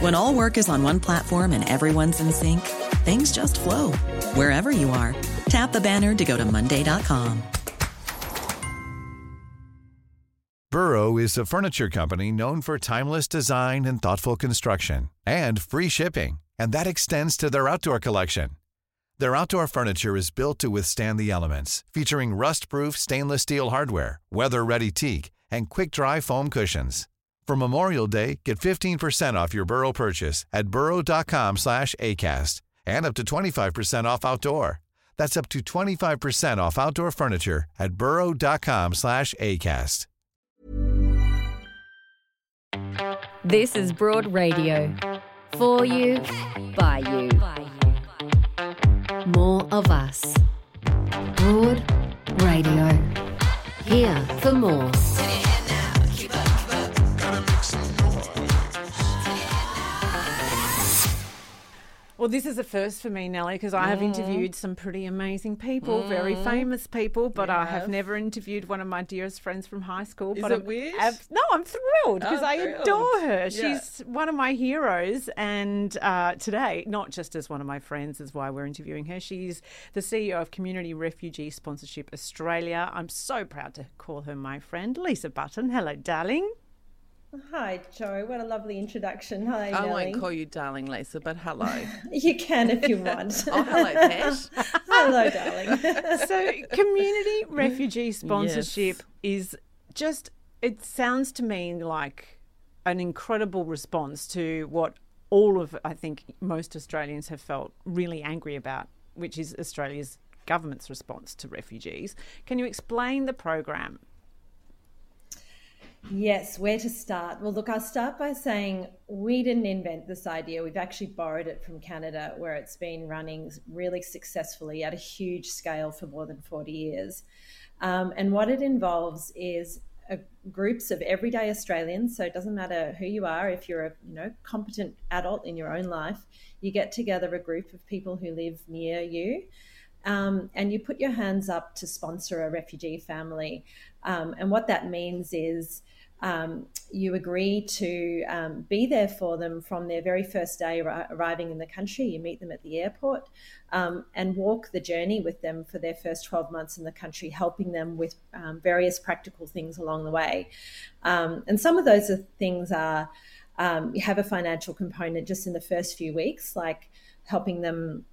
When all work is on one platform and everyone's in sync, things just flow wherever you are. Tap the banner to go to Monday.com. Burrow is a furniture company known for timeless design and thoughtful construction and free shipping, and that extends to their outdoor collection. Their outdoor furniture is built to withstand the elements, featuring rust-proof stainless steel hardware, weather-ready teak, and quick-dry foam cushions. For Memorial Day, get 15% off your Burrow purchase at burrow.com slash ACAST and up to 25% off outdoor. That's up to 25% off outdoor furniture at burrow.com slash ACAST. This is Broad Radio. For you, by you. More of us. Broad Radio. Here for more. Well, this is a first for me, Nellie, because I have interviewed some pretty amazing people, very famous people, but I have never interviewed one of my dearest friends from high school. Is but it I'm weird? no, I'm thrilled because Oh, I thrilled. adore her. Yeah. She's one of my heroes, and uh, today, not just as one of my friends, is why we're interviewing her. She's the CEO of Community Refugee Sponsorship Australia. I'm so proud to call her my friend, Lisa Button. Hello, darling. Hi, Joe. What a lovely introduction. Hi, I Nellie. won't call you darling, Lisa, but hello. You can if you want. oh, hello, Pet. Hello, darling. so community refugee sponsorship is just it sounds to me like an incredible response to what all of I think most Australians have felt really angry about, which is Australia's government's response to refugees. Can you explain the program? Yes, where to start? Well, look, I'll start by saying we didn't invent this idea. We've actually borrowed it from Canada, where it's been running really successfully at a huge scale for more than 40 years. Um, and what it involves is uh, groups of everyday Australians. So it doesn't matter who you are, if you're a you know competent adult in your own life, you get together a group of people who live near you. Um, and you put your hands up to sponsor a refugee family. Um, and what that means is um, you agree to um, be there for them from their very first day arri- arriving in the country. You meet them at the airport um, and walk the journey with them for their first 12 months in the country, helping them with um, various practical things along the way. Um, and some of those are, things are um, you have a financial component just in the first few weeks, like helping them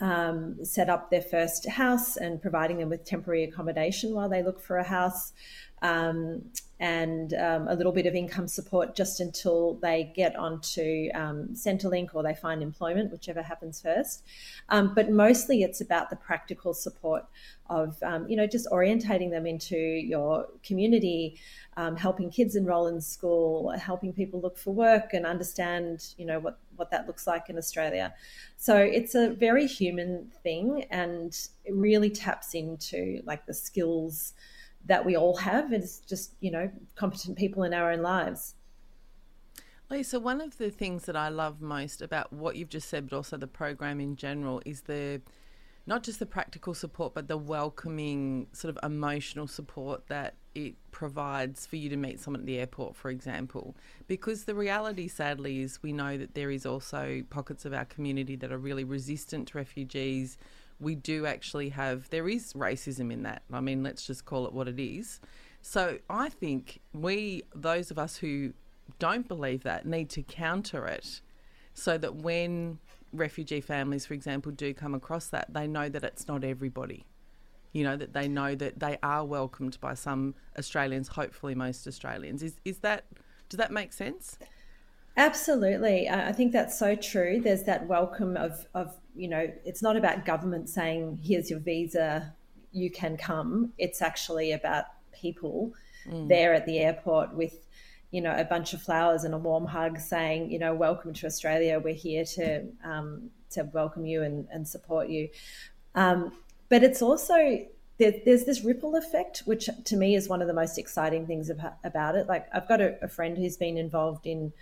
um, set up their first house and providing them with temporary accommodation while they look for a house, um, and um, a little bit of income support just until they get onto um, Centrelink or they find employment, whichever happens first. Um, but mostly it's about the practical support of, um, you know, just orientating them into your community, um, helping kids enroll in school, helping people look for work and understand, you know, what, what that looks like in Australia. So it's a very human thing and it really taps into like the skills that we all have. is just, you know, competent people in our own lives. Lisa, one of the things that I love most about what you've just said, but also the program in general, is the not just the practical support, but the welcoming sort of emotional support that it provides for you to meet someone at the airport, for example. Because the reality, sadly, is we know that there is also pockets of our community that are really resistant to refugees. We do actually have, there is racism in that. I mean, let's just call it what it is. So I think we, those of us who don't believe that, need to counter it so that when refugee families, for example, do come across that, they know that it's not everybody. You know, that they know that they are welcomed by some Australians, hopefully most Australians. Is, is that, does that make sense? Absolutely. I think that's so true. There's that welcome of, of, you know, it's not about government saying, here's your visa, you can come. It's actually about people there at the airport with, you know, a bunch of flowers and a warm hug saying, you know, welcome to Australia. We're here to um, to welcome you and, and support you. Um, but it's also there, there's this ripple effect, which to me is one of the most exciting things about, about it. Like I've got a, a friend who's been involved in.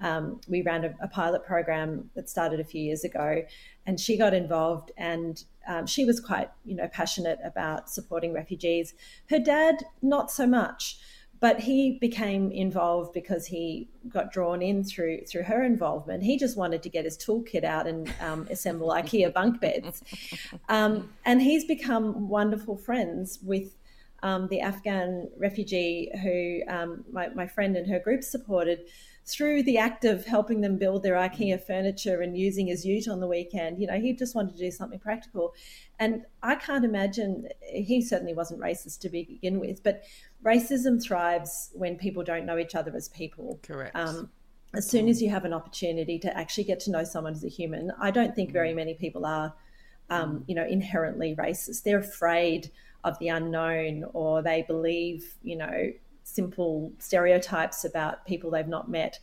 Um, we ran a, a, pilot program that started a few years ago, and she got involved, and um, she was quite, you know, passionate about supporting refugees. Her dad, not so much but he became involved because he got drawn in through through her involvement. He just wanted to get his toolkit out and um, assemble IKEA bunk beds, um, and he's become wonderful friends with. Um, the Afghan refugee who um, my, my friend and her group supported, through the act of helping them build their IKEA furniture and using his ute on the weekend, you know, he just wanted to do something practical. And I can't imagine, he certainly wasn't racist to begin with, but racism thrives when people don't know each other as people. Correct. Um, as soon as you have an opportunity to actually get to know someone as a human, I don't think very many people are, um, you know, inherently racist. They're afraid of the unknown or they believe, you know, simple stereotypes about people they've not met.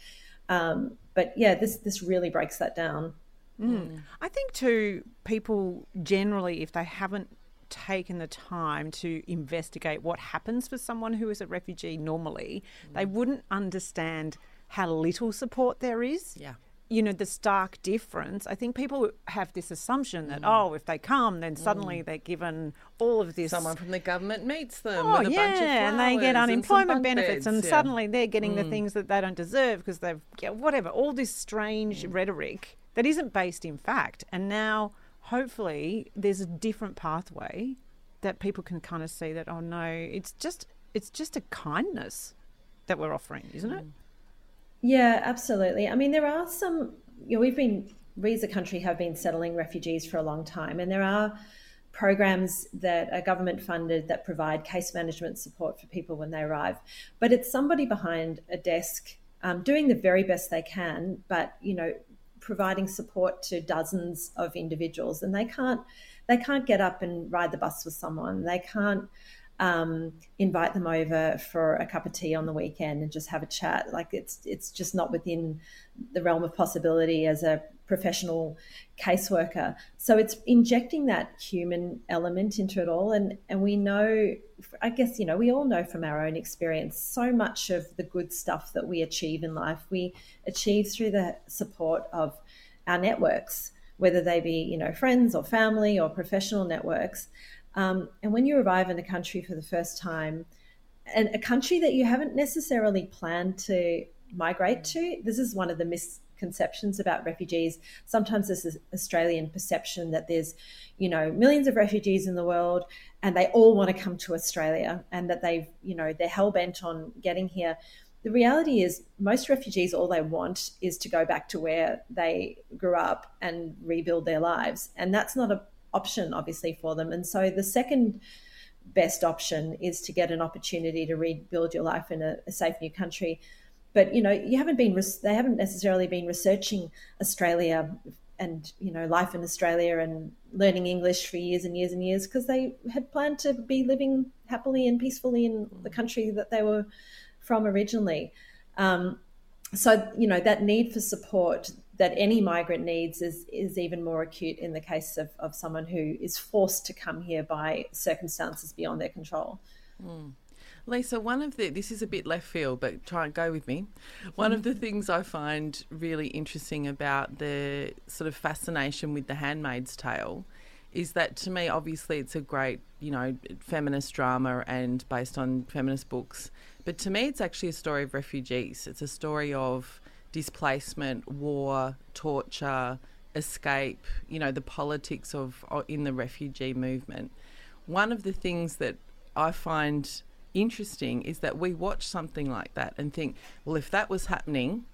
Um, but yeah, this this really breaks that down. Mm. I think too, people generally, if they haven't taken the time to investigate what happens for someone who is a refugee normally, mm. they wouldn't understand how little support there is. Yeah you know the stark difference i think people have this assumption that mm. oh if they come then suddenly mm. they're given all of this someone from the government meets them oh, yeah, and they get unemployment and benefits beds, and yeah. suddenly they're getting mm. the things that they don't deserve because they've yeah, whatever all this strange mm. rhetoric that isn't based in fact and now hopefully there's a different pathway that people can kind of see that oh no it's just it's just a kindness that we're offering isn't it mm. Yeah, absolutely. I mean, there are some, you know, we've been, we as a country have been settling refugees for a long time, and there are programs that are government funded that provide case management support for people when they arrive. But it's somebody behind a desk um, doing the very best they can, but, you know, providing support to dozens of individuals, and they can't, they can't get up and ride the bus with someone. They can't um, invite them over for a cup of tea on the weekend and just have a chat. Like it's it's just not within the realm of possibility as a professional caseworker. So it's injecting that human element into it all. And and we know, I guess you know, we all know from our own experience, so much of the good stuff that we achieve in life we achieve through the support of our networks, whether they be you know friends or family or professional networks. Um, and when you arrive in a country for the first time, and a country that you haven't necessarily planned to migrate to, this is one of the misconceptions about refugees. Sometimes this is Australian perception that there's, you know, millions of refugees in the world and they all want to come to Australia and that they've, you know, they're hell bent on getting here. The reality is, most refugees, all they want is to go back to where they grew up and rebuild their lives. And that's not a option, obviously, for them. And so the second best option is to get an opportunity to rebuild your life in a, a safe new country. But you know, you haven't been they haven't necessarily been researching Australia and you know life in Australia and learning English for years and years and years because they had planned to be living happily and peacefully in the country that they were from originally. Um, so you know that need for support that any migrant needs is is even more acute in the case of, of someone who is forced to come here by circumstances beyond their control. Mm. Lisa, one of the this is a bit left field, but try and go with me. One of the things I find really interesting about the sort of fascination with the Handmaid's Tale is that to me, obviously, it's a great you know feminist drama and based on feminist books, but to me, it's actually a story of refugees. It's a story of displacement, war, torture, escape, you know, the politics of in the refugee movement. One of the things that I find interesting is that we watch something like that and think, well, if that was happening,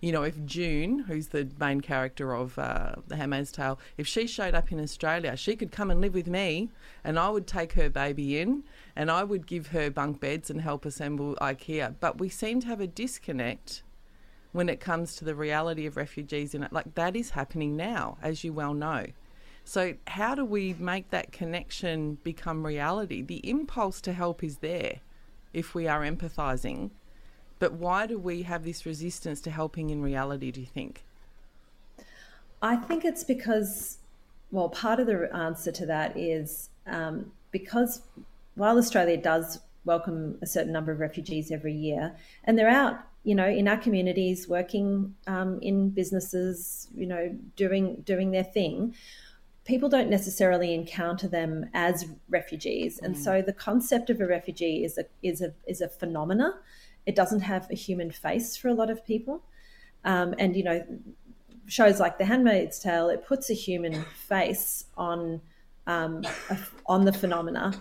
you know, if June, who's the main character of uh, The Handmaid's Tale, if she showed up in Australia, she could come and live with me and I would take her baby in and I would give her bunk beds and help assemble IKEA. But we seem to have a disconnect when it comes to the reality of refugees in it. Like that is happening now, as you well know. So, how do we make that connection become reality? The impulse to help is there if we are empathising, But why do we have this resistance to helping in reality, do you think? I think it's because, well, part of the answer to that is um, because while Australia does welcome a certain number of refugees every year, and they're out, you know, in our communities, working um, in businesses, you know, doing doing their thing. People don't necessarily encounter them as refugees, and mm. so the concept of a refugee is a is a is a phenomena. It doesn't have a human face for a lot of people, um, and you know, shows like The Handmaid's Tale, it puts a human face on um, on the phenomena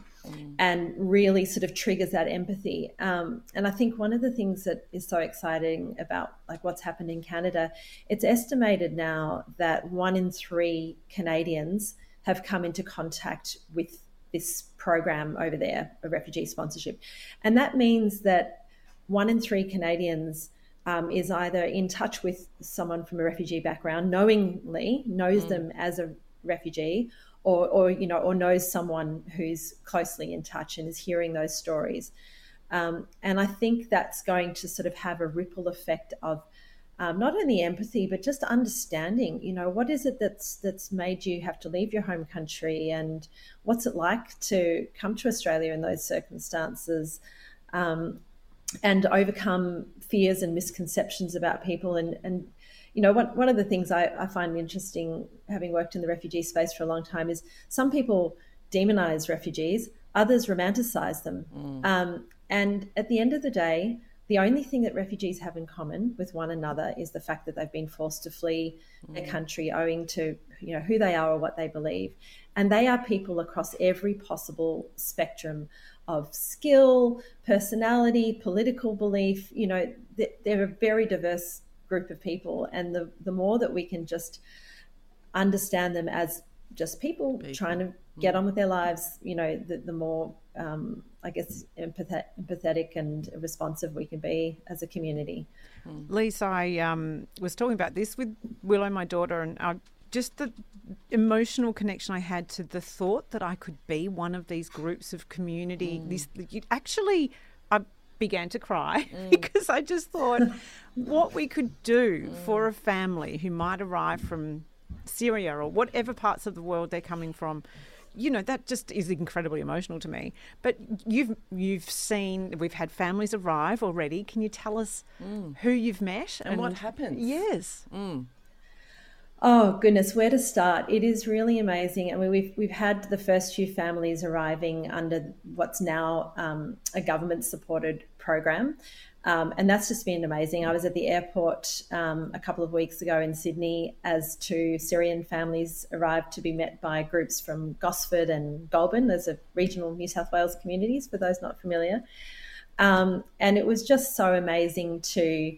and really sort of triggers that empathy. Um, and I think one of the things that is so exciting about like what's happened in Canada, it's estimated now that one in three Canadians have come into contact with this program over there, a refugee sponsorship, and that means that one in three Canadians um, is either in touch with someone from a refugee background, knowingly knows mm. them as a refugee, or, or you know, or knows someone who's closely in touch and is hearing those stories. Um, and I think that's going to sort of have a ripple effect of um, not only empathy but just understanding. You know, what is it that's that's made you have to leave your home country, and what's it like to come to Australia in those circumstances? Um, and overcome fears and misconceptions about people and and you know one, one of the things I, I find interesting having worked in the refugee space for a long time is some people demonize refugees others romanticize them mm. um, and at the end of the day the only thing that refugees have in common with one another is the fact that they've been forced to flee mm. their country owing to you know who they are or what they believe and they are people across every possible spectrum of skill, personality, political belief. You know, they're a very diverse group of people, and the the more that we can just understand them as just people, people. trying to get on with their lives, you know, the, the more um, I guess empathetic, empathetic and responsive we can be as a community. Lisa, I um, was talking about this with Willow, my daughter, and our just the emotional connection I had to the thought that I could be one of these groups of community. Mm. This actually, I began to cry mm. because I just thought what we could do mm. for a family who might arrive from Syria or whatever parts of the world they're coming from. You know that just is incredibly emotional to me. But you've you've seen we've had families arrive already. Can you tell us mm. who you've met and, and what happens? Yes. Oh goodness, where to start? It is really amazing. I mean, we've we've had the first few families arriving under what's now um, a government-supported program, um, and that's just been amazing. I was at the airport um, a couple of weeks ago in Sydney as two Syrian families arrived to be met by groups from Gosford and Goulburn. There's a regional New South Wales communities for those not familiar, um, and it was just so amazing to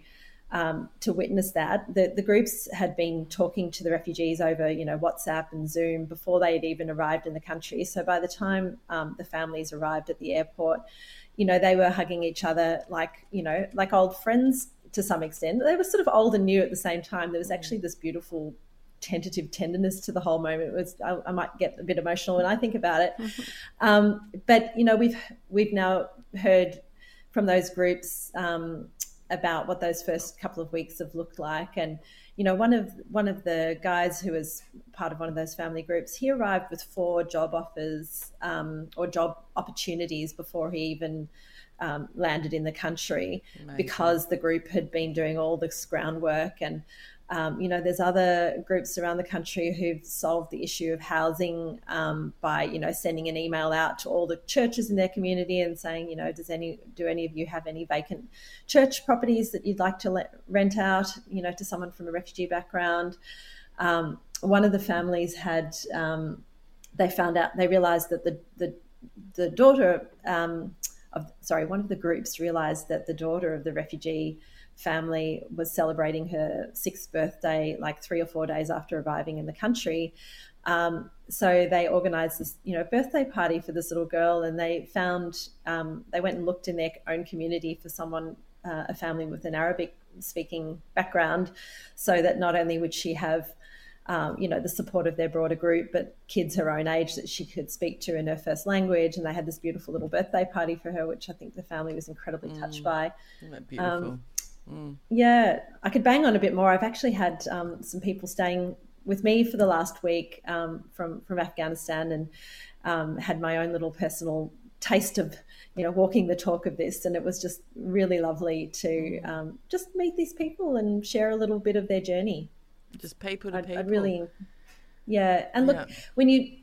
um, to witness that. The, the groups had been talking to the refugees over, you know, WhatsApp and Zoom before they had even arrived in the country. So by the time um, the families arrived at the airport, you know, they were hugging each other like, you know, like old friends to some extent. They were sort of old and new at the same time. There was actually this beautiful tentative tenderness to the whole moment. It was I, I, might get a bit emotional when I think about it, um, but you know, we've we've now heard from those groups. Um, about what those first couple of weeks have looked like. And you know, one of one of the guys who was part of one of those family groups, he arrived with four job offers um, or job opportunities before he even um, landed in the country Amazing. because the group had been doing all this groundwork and um, you know, there's other groups around the country who've solved the issue of housing um, by, you know, sending an email out to all the churches in their community and saying, you know, does any do any of you have any vacant church properties that you'd like to let, rent out, you know, to someone from a refugee background? Um, one of the families had um, they found out they realised that the the the daughter um, of sorry one of the groups realised that the daughter of the refugee family was celebrating her sixth birthday like three or four days after arriving in the country. Um, so they organized this, you know, birthday party for this little girl, and they found um, they went and looked in their own community for someone, uh, a family with an Arabic speaking background, so that not only would she have um, you know, the support of their broader group, but kids her own age that she could speak to in her first language. And they had this beautiful little birthday party for her, which I think the family was incredibly mm. touched by. beautiful? Um, mm. Yeah, I could bang on a bit more. I've actually had um, some people staying with me for the last week um, from from Afghanistan and um, had my own little personal taste of you know walking the talk of this and it was just really lovely to um, just meet these people and share a little bit of their journey just people to I'd, people I'd really yeah and look yeah. when you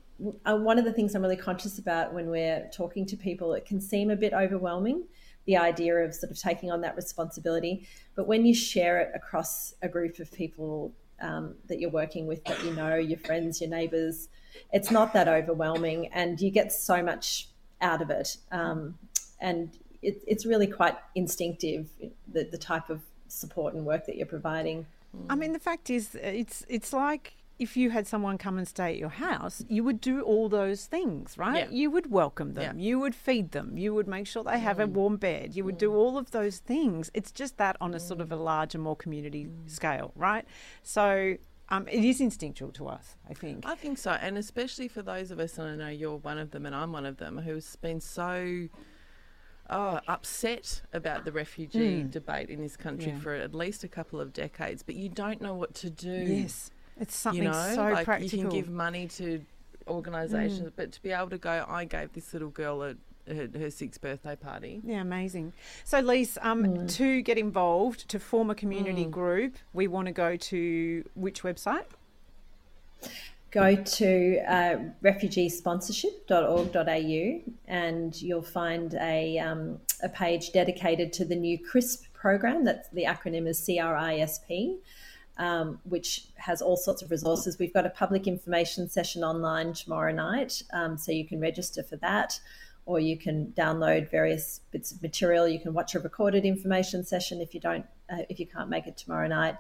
uh, one of the things i'm really conscious about when we're talking to people it can seem a bit overwhelming the idea of sort of taking on that responsibility but when you share it across a group of people um, that you're working with that you know your friends your neighbors it's not that overwhelming and you get so much out of it. Um, and it, it's really quite instinctive, the, the type of support and work that you're providing. I mean, the fact is, it's it's like if you had someone come and stay at your house, you would do all those things, right? Yeah. You would welcome them, yeah. you would feed them, you would make sure they have mm. a warm bed, you would mm. do all of those things. It's just that on a sort of a larger, more community mm. scale, right? So um, it is instinctual to us, I think. I think so, and especially for those of us, and I know you're one of them, and I'm one of them, who's been so oh, upset about the refugee mm. debate in this country yeah. for at least a couple of decades, but you don't know what to do. Yes, it's something you know? so like practical. You can give money to organisations, mm. but to be able to go, I gave this little girl a her, her, sixth birthday party. Yeah, amazing. So, Lise, um, mm. to get involved, to form a community mm. group, we want to go to which website? Go to uh, refugeesponsorship.org.au and you'll find a, um, a page dedicated to the new CRISP program. That's the acronym is CRISP. Um, which has all sorts of resources. We've got a public information session online tomorrow night, um, so you can register for that or you can download various bits of material. You can watch a recorded information session if you don't, uh, if you can't make it tomorrow night.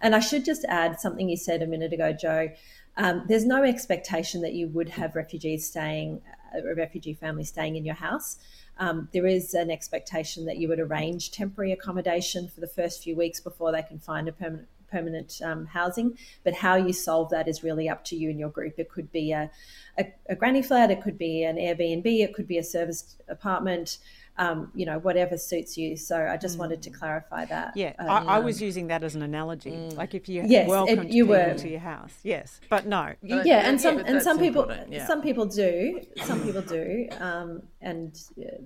And I should just add something you said a minute ago, Joe. Um, there's no expectation that you would have refugees staying, uh, a refugee family staying in your house. Um, there is an expectation that you would arrange temporary accommodation for the first few weeks before they can find a permanent permanent um, housing. But how you solve that is really up to you and your group. It could be a, a, a granny flat, it could be an Airbnb, it could be a serviced apartment. Um, you know, whatever suits you. So I just mm. wanted to clarify that. Yeah, um, I, I, was using that as an analogy. Mm. Like if you yes, welcome you people were. to your house, yes, but no. You, yeah, and some and some people yeah. some people do, some people do, um, and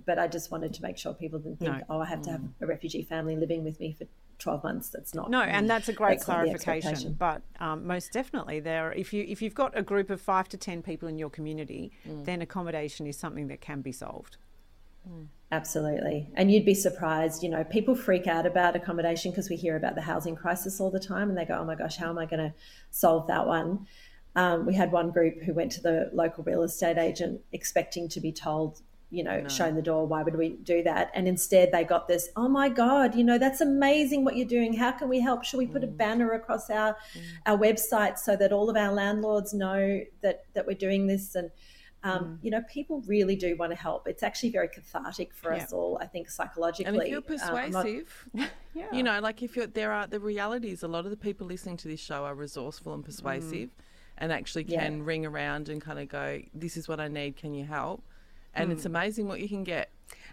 but I just wanted to make sure people didn't think, no. oh, I have to have mm. a refugee family living with me for 12 months that's not no and that's a great clarification but um, most definitely there if you if you've got a group of five to ten people in your community mm. then accommodation is something that can be solved mm. absolutely and you'd be surprised you know people freak out about accommodation because we hear about the housing crisis all the time and they go oh my gosh how am i going to solve that one um, we had one group who went to the local real estate agent expecting to be told you know, no. shown the door. Why would we do that? And instead, they got this. Oh my God! You know, that's amazing what you're doing. How can we help? Should we put mm. a banner across our mm. our website so that all of our landlords know that that we're doing this? And um, mm. you know, people really do want to help. It's actually very cathartic for yeah. us all, I think, psychologically. And if you're persuasive, uh, not... yeah. you know, like if you're there are the realities. A lot of the people listening to this show are resourceful and persuasive, mm. and actually can yeah. ring around and kind of go, "This is what I need. Can you help?" And mm. it's amazing what you can get.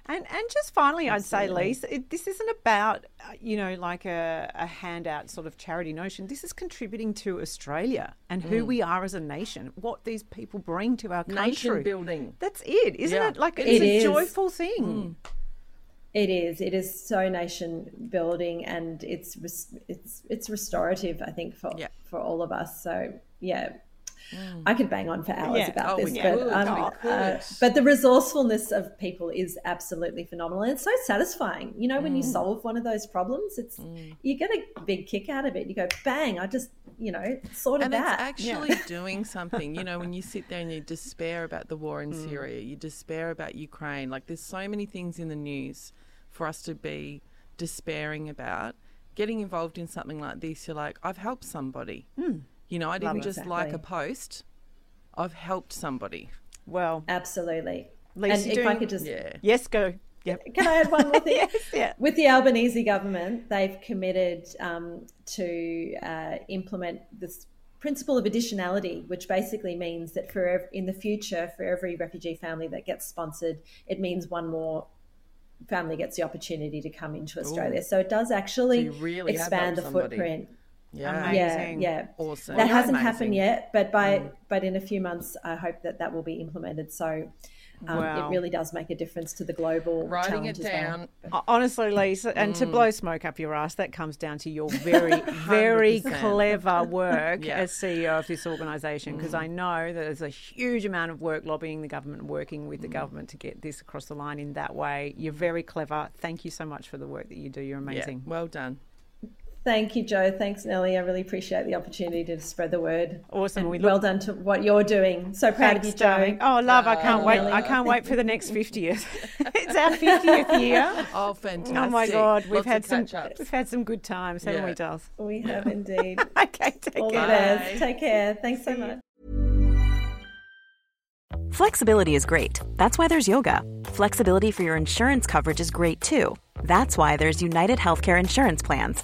And and just finally, Absolutely. I'd say, Lise, it, this isn't about uh, you know like a, a, handout sort of charity notion. This is contributing to Australia and who mm. we are as a nation. What these people bring to our country. Nation building. That's it, isn't yeah. it? Like it's it a is. joyful thing. Mm. It is. It is so nation building, and it's it's it's restorative. I think for yeah. for all of us. So yeah, Mm. I could bang on for hours yeah. about oh, this, yeah. but, um, uh, but the resourcefulness of people is absolutely phenomenal, and it's so satisfying. You know, when mm. you solve one of those problems, it's mm. you get a big kick out of it. You go, bang! I just you know sorted and that. it's actually yeah. doing something. You know, when you sit there and you despair about the war in mm. Syria, you despair about Ukraine. Like, there's so many things in the news for us to be despairing about. Getting involved in something like this, you're like, I've helped somebody. You know, I didn't Love just exactly. like a post. I've helped somebody. Well, absolutely. and if doing, I could just yeah. yes, go. Yep. Can I add one more thing? yes, yeah. With the Albanese government, they've committed um, to uh, implement this principle of additionality, which basically means that for in the future, for every refugee family that gets sponsored, it means one more family gets the opportunity to come into Australia. Ooh. So it does actually so really expand the somebody. footprint. Yeah, Amazing. yeah, yeah. Awesome. That hasn't amazing. happened yet, but by mm. but in a few months, I hope that that will be implemented. So um, wow. It really does make a difference to the global writing it down. Well. Honestly, Lisa, and mm. to blow smoke up your ass, that comes down to your very, very clever work yeah. as CEO of this organisation. Because mm. I know that there's a huge amount of work lobbying the government, working with the mm. government to get this across the line in that way. You're very clever. Thank you so much for the work that you do. You're amazing. Yeah. Well done. Thank you, Joe. Thanks, Nellie. I really appreciate the opportunity to spread the word. Awesome. We well done to what you're doing. So proud Thanks, of you, Jo. Oh, love! I uh, can't wait. I can't wait for the next fiftieth. it's our fiftieth year. Oh, fantastic! Oh my God, we've Lots had some. We've had some good times, haven't yeah. we, Dolls? We have indeed. okay, take All care. the best. Take care. Thanks so much. Flexibility is great. That's why there's yoga. Flexibility for your insurance coverage is great too. That's why there's United Healthcare Insurance Plans.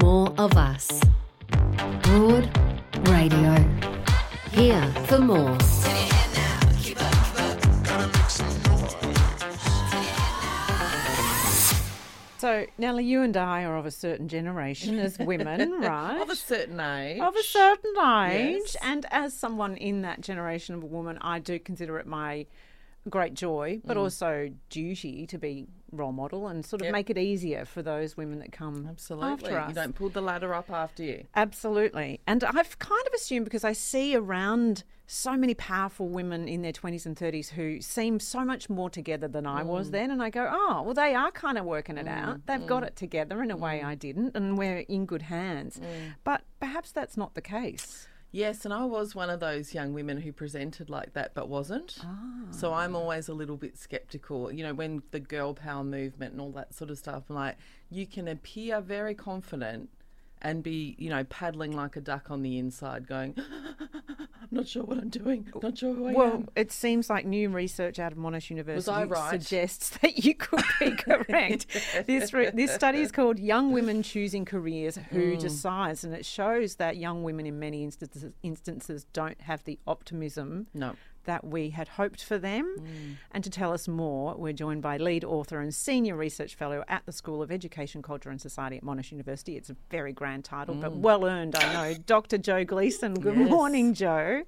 More of us. Broad Radio. Here for more. So, Nellie, you and I are of a certain generation as women, right? of a certain age. Of a certain age. Yes. And as someone in that generation of a woman, I do consider it my great joy, but mm. also duty to be role model and sort of yep. make it easier for those women that come Absolutely. after us. You don't pull the ladder up after you. Absolutely. And I've kind of assumed because I see around so many powerful women in their 20s and 30s who seem so much more together than I mm. was then. And I go, oh, well, they are kind of working it mm. out. They've mm. got it together in a way mm. I didn't, and we're in good hands. Mm. But perhaps that's not the case. Yes, and I was one of those young women who presented like that but wasn't. Ah. So I'm always a little bit skeptical. You know, when the girl power movement and all that sort of stuff, I'm like, you can appear very confident and be, you know, paddling like a duck on the inside, going, I'm not sure what I'm doing, not sure who I well, am. it seems like new research out of Monash University right? suggests that you could be correct. this re- this study is called Young Women Choosing Careers Who mm. Decides, and it shows that young women in many instances, instances don't have the optimism no that we had hoped for them. Mm. And to tell us more, we're joined by lead author and senior research fellow at the School of Education, Culture and Society at Monash University. It's a very grand title, mm. but well earned, I know. Dr. Joe Gleeson. Good yes. morning, Joe.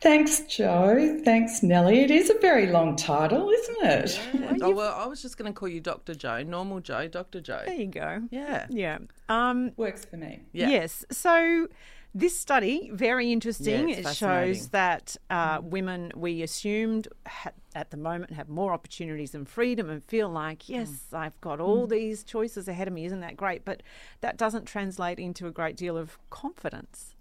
Thanks, Joe. Thanks, Nellie. It is a very long title, isn't it? Yeah. oh, well, I was just going to call you Dr. Joe, normal Joe, Dr. Joe. There you go. Yeah. Yeah. Um, Works for me. Yeah. Yes. So this study, very interesting. Yeah, it shows that uh, women we assumed ha- at the moment have more opportunities and freedom and feel like, yes, mm. I've got all mm. these choices ahead of me. Isn't that great? But that doesn't translate into a great deal of confidence.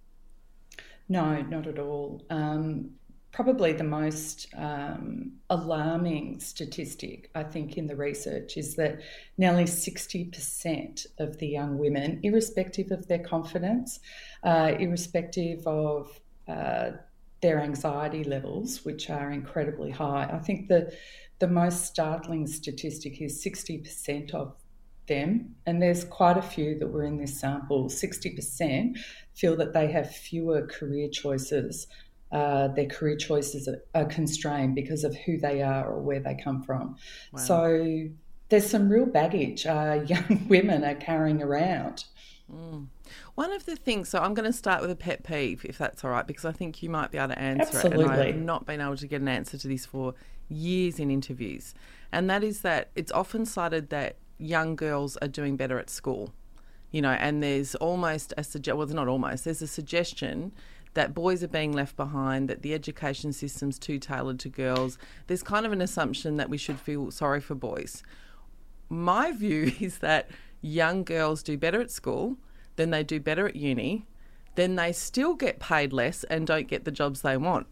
No, not at all. Um, probably the most um, alarming statistic, I think, in the research is that nearly 60% of the young women, irrespective of their confidence, uh, irrespective of uh, their anxiety levels, which are incredibly high, I think the, the most startling statistic is 60% of them, and there's quite a few that were in this sample, 60% feel that they have fewer career choices uh, their career choices are, are, constrained because of who they are or where they come from. Wow. So there's some real baggage uh, young women are carrying around. Mm. One of the things, so I'm going to start with a pet peeve, if that's all right, because I think you might be able to answer Absolutely. it. And I have not been able to get an answer to this for years in interviews. And that is that it's often cited that young girls are doing better at school. You know, and there's almost a suggestion, well, it's not almost, there's a suggestion that boys are being left behind, that the education system's too tailored to girls. There's kind of an assumption that we should feel sorry for boys. My view is that young girls do better at school, then they do better at uni, then they still get paid less and don't get the jobs they want.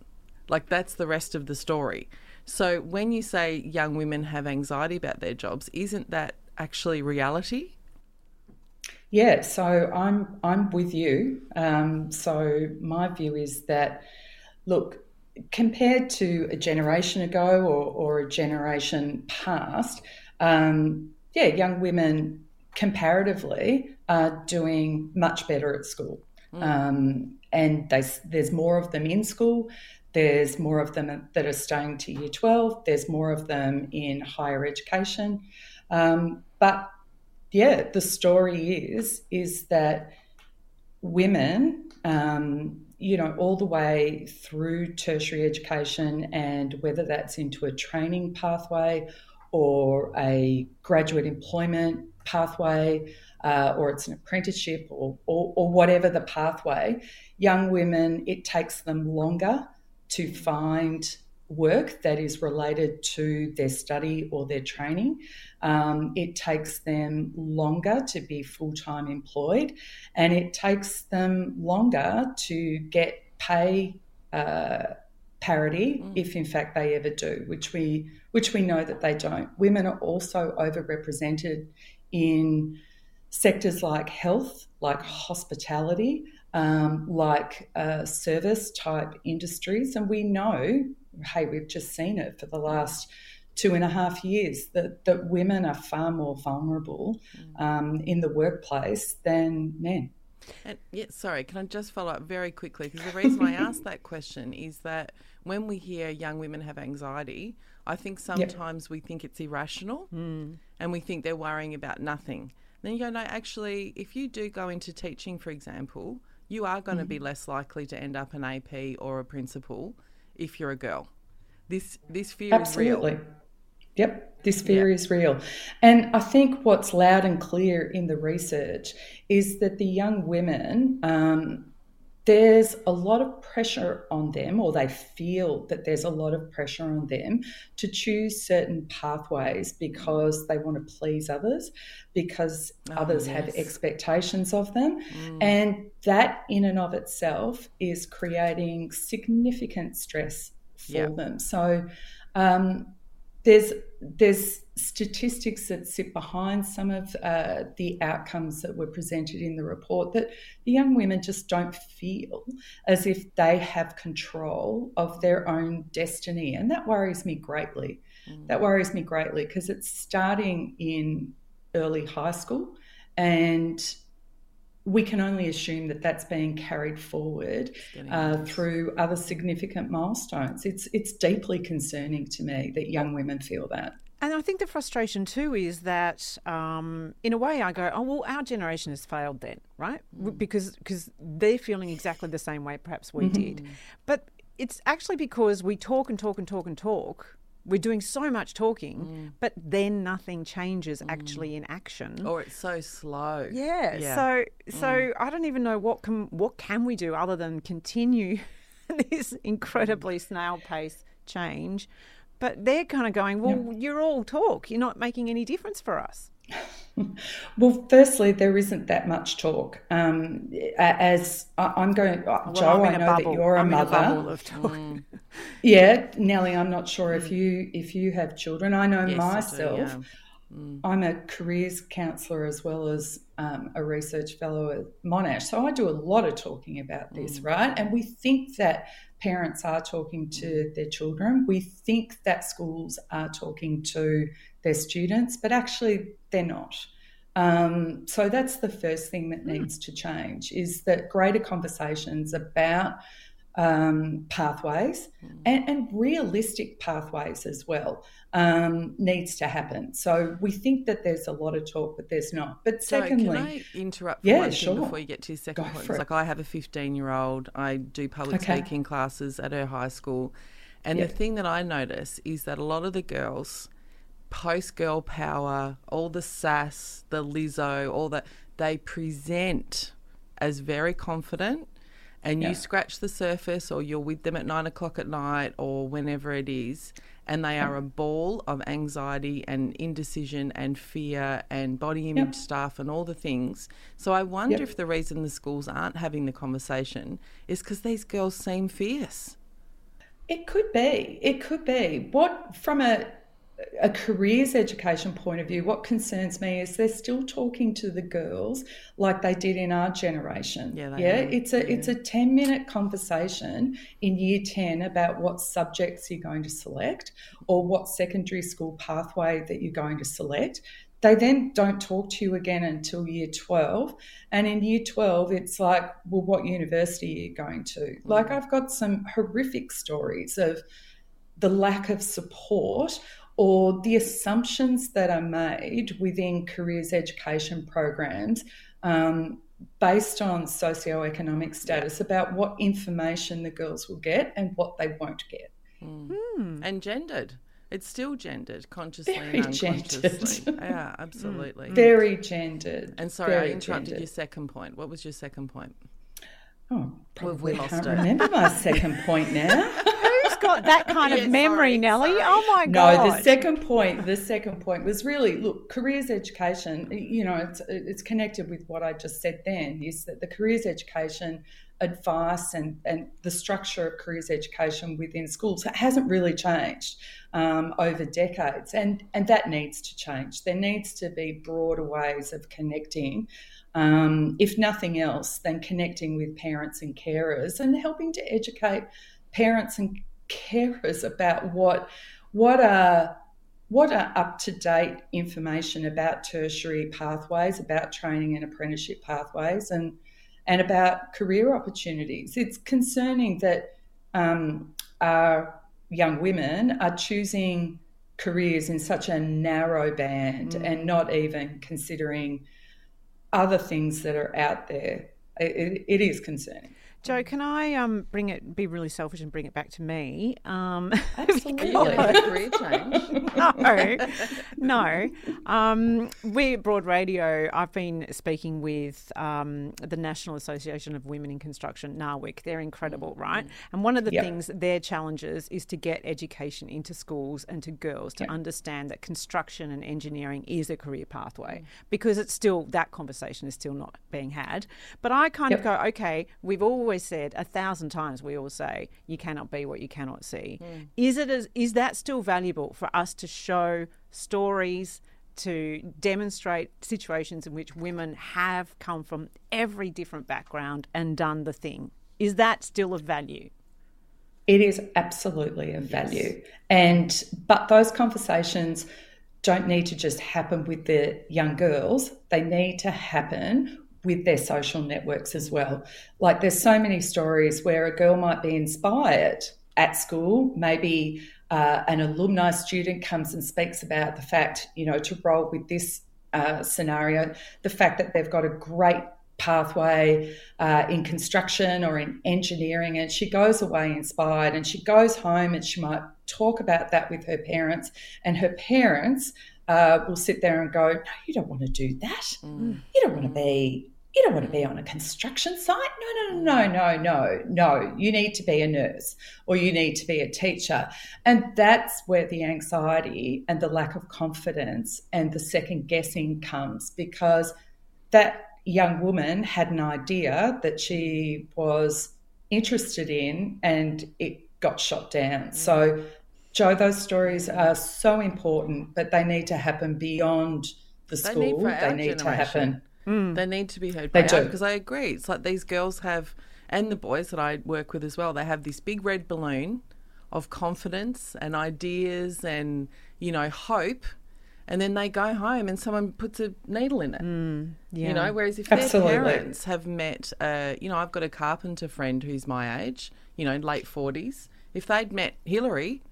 Like that's the rest of the story. So when you say young women have anxiety about their jobs, isn't that actually reality? Yeah, so I'm I'm with you. Um, so my view is that, look, compared to a generation ago or, or a generation past, um, yeah, young women comparatively are doing much better at school, mm. um, and they, there's more of them in school. There's more of them that are staying to year 12. There's more of them in higher education. Um, but yeah, the story is is that women, um, you know, all the way through tertiary education, and whether that's into a training pathway or a graduate employment pathway, uh, or it's an apprenticeship, or, or, or whatever the pathway, young women, it takes them longer to find work that is related to their study or their training. Um, it takes them longer to be full time employed, and it takes them longer to get pay uh, parity, mm. if in fact they ever do, which we which we know that they don't. Women are also overrepresented in sectors like health, like hospitality, um, like uh, service type industries, and we know hey, we've just seen it for the last two and a half years that, that women are far more vulnerable mm. um, in the workplace than men. And yeah, sorry, can I just follow up very quickly? Because the reason I asked that question is that when we hear young women have anxiety, I think sometimes yep. we think it's irrational mm. and we think they're worrying about nothing. Then you go, no, actually, if you do go into teaching, for example, you are going mm. to be less likely to end up an AP or a principal if you're a girl. This this fear Absolutely. is real. Yep, this fear is real. And I think what's loud and clear in the research is that the young women, um, there's a lot of pressure on them, or they feel that there's a lot of pressure on them to choose certain pathways because they want to please others, because oh, others yes. have expectations of them. Mm. And that, in and of itself, is creating significant stress for yep. them. So, um, there's there's statistics that sit behind some of uh, the outcomes that were presented in the report that the young women just don't feel as if they have control of their own destiny, and that worries me greatly. Mm. That worries me greatly because it's starting in early high school, and we can only assume that that's being carried forward uh, through other significant milestones. It's it's deeply concerning to me that young women feel that. And I think the frustration too is that, um, in a way, I go, oh well, our generation has failed then, right? Mm. Because because they're feeling exactly the same way perhaps we mm-hmm. did, but it's actually because we talk and talk and talk and talk we're doing so much talking, mm. but then nothing changes mm. actually in action. Or it's so slow. Yeah. yeah. So so mm. I don't even know what can what can we do other than continue this incredibly snail pace change. But they're kind of going, well, yeah. you're all talk. You're not making any difference for us. well, firstly, there isn't that much talk. Um, as I, am going, uh, well, Jo, I know bubble. that you're I'm a mother. A of talk. Mm. yeah, Nellie, I'm not sure if mm. you if you have children. I know yes, myself. I do, yeah. mm. I'm a careers counsellor as well as um, a research fellow at Monash, so I do a lot of talking about this, mm. right? And we think that parents are talking to their children. We think that schools are talking to their students, but actually they're not. Um, so that's the first thing that hmm. needs to change is that greater conversations about um, pathways mm. and, and, realistic pathways as well um, needs to happen. So we think that there's a lot of talk, but there's not. But secondly, so can I interrupt for yeah, sure. before you get to your second Go point? It's like I have a 15 year old. I do public okay. speaking classes at her high school, and yep. the thing that I notice is that a lot of the girls post girl power, all the sass, the Lizzo, all that they present as very confident and yeah. you scratch the surface or you're with them at nine o'clock at night or whenever it is and they are a ball of anxiety and indecision and fear and body image yep. stuff and all the things. So I wonder yep. if the reason the schools aren't having the conversation is because these girls seem fierce. It could be. It could be. What from a a careers education point of view, what concerns me is they're still talking to the girls like they did in our generation. Yeah, yeah, it's a yeah. it's a ten minute conversation in year ten about what subjects you're going to select or what secondary school pathway that you're going to select. They then don't talk to you again until year 12. And in year 12, it's like, well, what university are you going to? Mm. Like, I've got some horrific stories of the lack of support or the assumptions that are made within careers education programs um, based on socioeconomic status about what information the girls will get and what they won't get. Mm. And gendered. It's still gendered, consciously Very and unconsciously. Gendered. yeah, absolutely. Very gendered. And sorry, Very I interrupted gendered. your second point. What was your second point? Oh, probably well, we can't it. remember my second point now. got that kind of memory, sorry, Nellie. Sorry. Oh my god! No, the second point. The second point was really look careers education. You know, it's it's connected with what I just said. Then is that the careers education advice and, and the structure of careers education within schools hasn't really changed um, over decades, and and that needs to change. There needs to be broader ways of connecting. Um, if nothing else, than connecting with parents and carers and helping to educate parents and carers about what what are what are up to date information about tertiary pathways, about training and apprenticeship pathways, and and about career opportunities. It's concerning that um, our young women are choosing careers in such a narrow band mm. and not even considering other things that are out there. it, it is concerning. Jo, can I um, bring it, be really selfish and bring it back to me? Um, Absolutely. career change. no, no. Um, we at Broad Radio, I've been speaking with um, the National Association of Women in Construction, NAWIC. They're incredible, mm-hmm. right? And one of the yep. things, their challenges is to get education into schools and to girls to yep. understand that construction and engineering is a career pathway mm. because it's still, that conversation is still not being had. But I kind yep. of go, okay, we've all always said a thousand times we all say you cannot be what you cannot see. Mm. Is it as, is that still valuable for us to show stories to demonstrate situations in which women have come from every different background and done the thing? Is that still of value? It is absolutely of value. And but those conversations don't need to just happen with the young girls. They need to happen with their social networks as well. Like there's so many stories where a girl might be inspired at school, maybe uh, an alumni student comes and speaks about the fact, you know, to roll with this uh, scenario, the fact that they've got a great pathway uh, in construction or in engineering, and she goes away inspired and she goes home and she might talk about that with her parents, and her parents uh, will sit there and go, "No, you don't want to do that. Mm. You don't want to be." You don't want to be on a construction site. No, no, no, no, no, no, no. You need to be a nurse or you need to be a teacher. And that's where the anxiety and the lack of confidence and the second guessing comes because that young woman had an idea that she was interested in and it got shot down. So Joe, those stories are so important, but they need to happen beyond the they school. Need they need to happen. Mm. They need to be heard by they because I agree. It's like these girls have, and the boys that I work with as well. They have this big red balloon of confidence and ideas and you know hope, and then they go home and someone puts a needle in it. Mm, yeah. You know, whereas if Absolutely. their parents have met, uh, you know, I've got a carpenter friend who's my age, you know, late 40s. If they'd met Hillary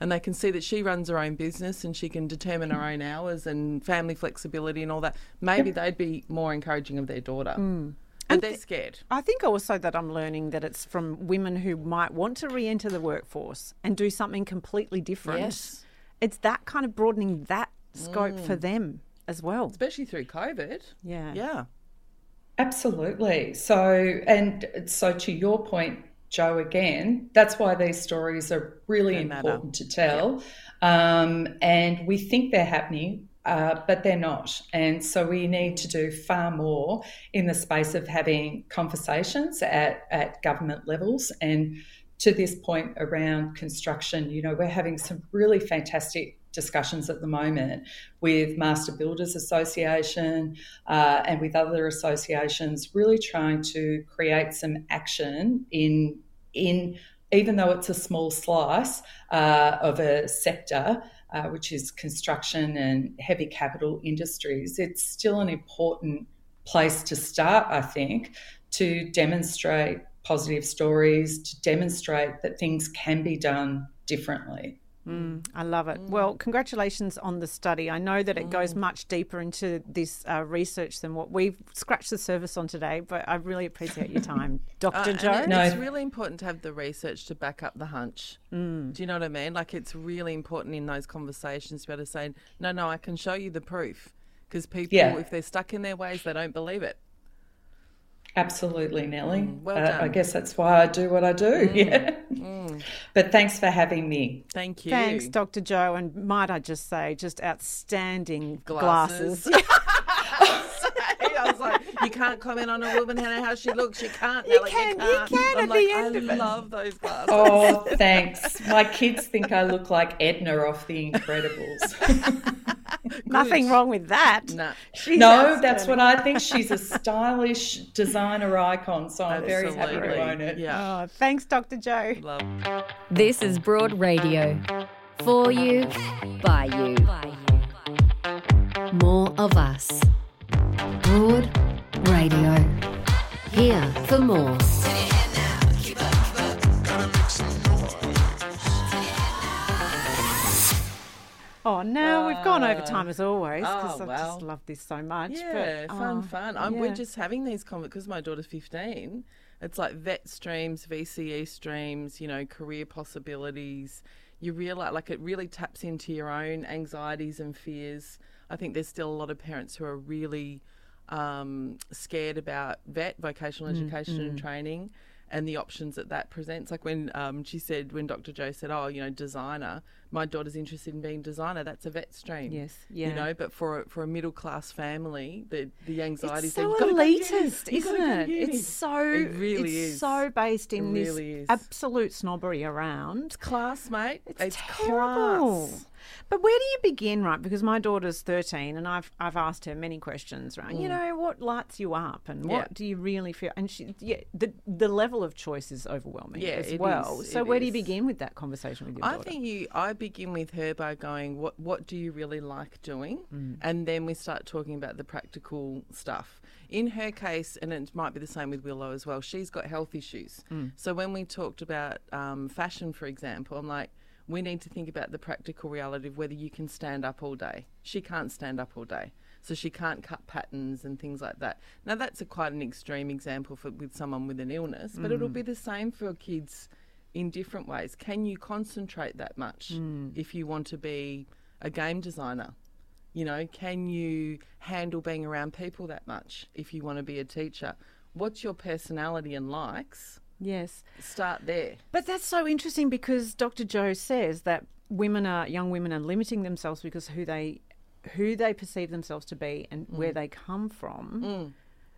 and they can see that she runs her own business and she can determine her own hours and family flexibility and all that, maybe they'd be more encouraging of their daughter. Mm. But they're scared. I think also that I'm learning that it's from women who might want to re enter the workforce and do something completely different. Yes. It's that kind of broadening that scope for them as well. Especially through COVID. Yeah. Yeah. Absolutely. So, and so to your point, Joe, again, that's why these stories are really They matter. important to tell. Um, and we think they're happening, uh, but they're not. And so we need to do far more in the space of having conversations at, at government levels. And to this point around construction, you know, we're having some really fantastic discussions at the moment with Master Builders Association uh, and with other associations, really trying to create some action in in even though it's a small slice uh, of a sector. Uh, which is construction and heavy capital industries, it's still an important place to start, I think, to demonstrate positive stories, to demonstrate that things can be done differently. Mm, I love it. Well, congratulations on the study. I know that it goes much deeper into this uh, research than what we've scratched the surface on today, but I really appreciate your time, Dr. Uh, Joe. and it- It's really important to have the research to back up the hunch. Mm. Do you know what I mean? Like it's really important in those conversations to be able to say, no, no, I can show you the proof. Because people, Yeah. if they're stuck in their ways, they don't believe it. Absolutely, Nellie. Mm, well Uh, I guess that's why I do what I do. Mm, yeah. Mm. But thanks for having me. Thank you. Thanks, Dr. Joe. And might I just say, just outstanding Glasses. glasses. I was like, you can't comment on a woman and how she looks. You can't. You Nelly, can, you can't. can I'm at like, the end I of it. love those glasses. Oh, thanks. My kids think I look like Edna off The Incredibles. Nothing wrong with that. No. She's no, that's what I think. She's a stylish designer icon, so I'm very happy to own it. Yeah. Oh, thanks, Dr. Joe. Love. This is Broad Radio. For you, by you. More of us. Broad Radio. Here for more. Oh, no, we've gone over uh, time as always because oh, I well. just love this so much. Yeah, but, fun, oh, fun. I'm, yeah. We're just having these comments because my daughter's 15. It's like vet streams, VCE streams, you know, career possibilities. You realize, like, it really taps into your own anxieties and fears. I think there's still a lot of parents who are really um, scared about vet, vocational Mm, education and training. And the options that that presents, like when um, she said, when Dr. Joe said, "Oh, you know, designer," my daughter's interested in being designer. That's a vet stream. Yes, yeah. You know, but for a, for a middle class family, the the anxiety. It's so "You've gotta go elitist, isn't gotta go to it? It's so It really it's is. so based in It this really is. absolute snobbery around. class, mate. It's, terrible. class. But where do you begin, right? Because my daughter's thirteen, and I've I've asked her many questions, right? You know, what lights you up, and what Mm. Yeah. do you really feel? And she, yeah, the the level of choice is overwhelming Yeah, as well. is, So where do you begin with that conversation with your daughter? I daughter? think you. I begin with her by going, "What What do you really like doing?" Mm. And then we start talking about the practical stuff. In her case, and it might be the same with Willow as well. She's got health issues. Mm. So when we talked about um, fashion, for example, I'm like, we need to think about the practical reality of whether you can stand up all day. She can't stand up all day. So she can't cut patterns and things like that. Now that's a quite an extreme example for with someone with an illness, but it'll mm. be the same for kids in different ways. Can you concentrate that much mm. if you want to be a game designer? You know, can you handle being around people that much if you want to be a teacher? What's your personality and likes? Yes. Start there. But that's so interesting because Dr. Joe says that women are young women are limiting themselves because who they who they perceive themselves to be and Mm. where they come from.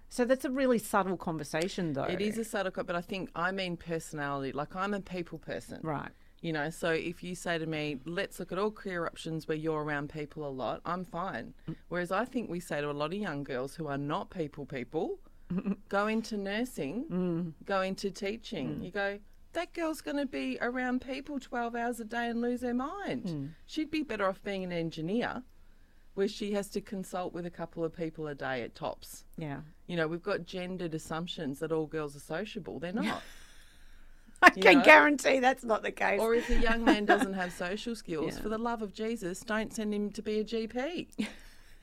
So that's a really subtle conversation, though. It is a subtle but I think I mean personality. Like I'm a people person. right. You know, so if you say to me, let's look at all career options where you're around people a lot, I'm fine. Whereas I think we say to a lot of young girls who are not people people, go into nursing, mm. go into teaching. Mm. You go, that girl's going to be around people 12 hours a day and lose her mind. Mm. She'd be better off being an engineer. where she has to consult with a couple of people a day at tops. Yeah. You know, we've got gendered assumptions that all girls are sociable. They're not. I You can know? guarantee that's not the case. or if a young man doesn't have social skills, Yeah. for the love of Jesus, don't send him to be a GP.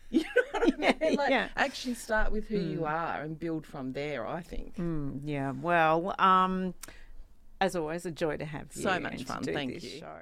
You know what I mean? Like, yeah. Actually, start with who you are and build from there. I think. yeah. Well, um, as always, a joy to have you. So much fun. Thank you. Show.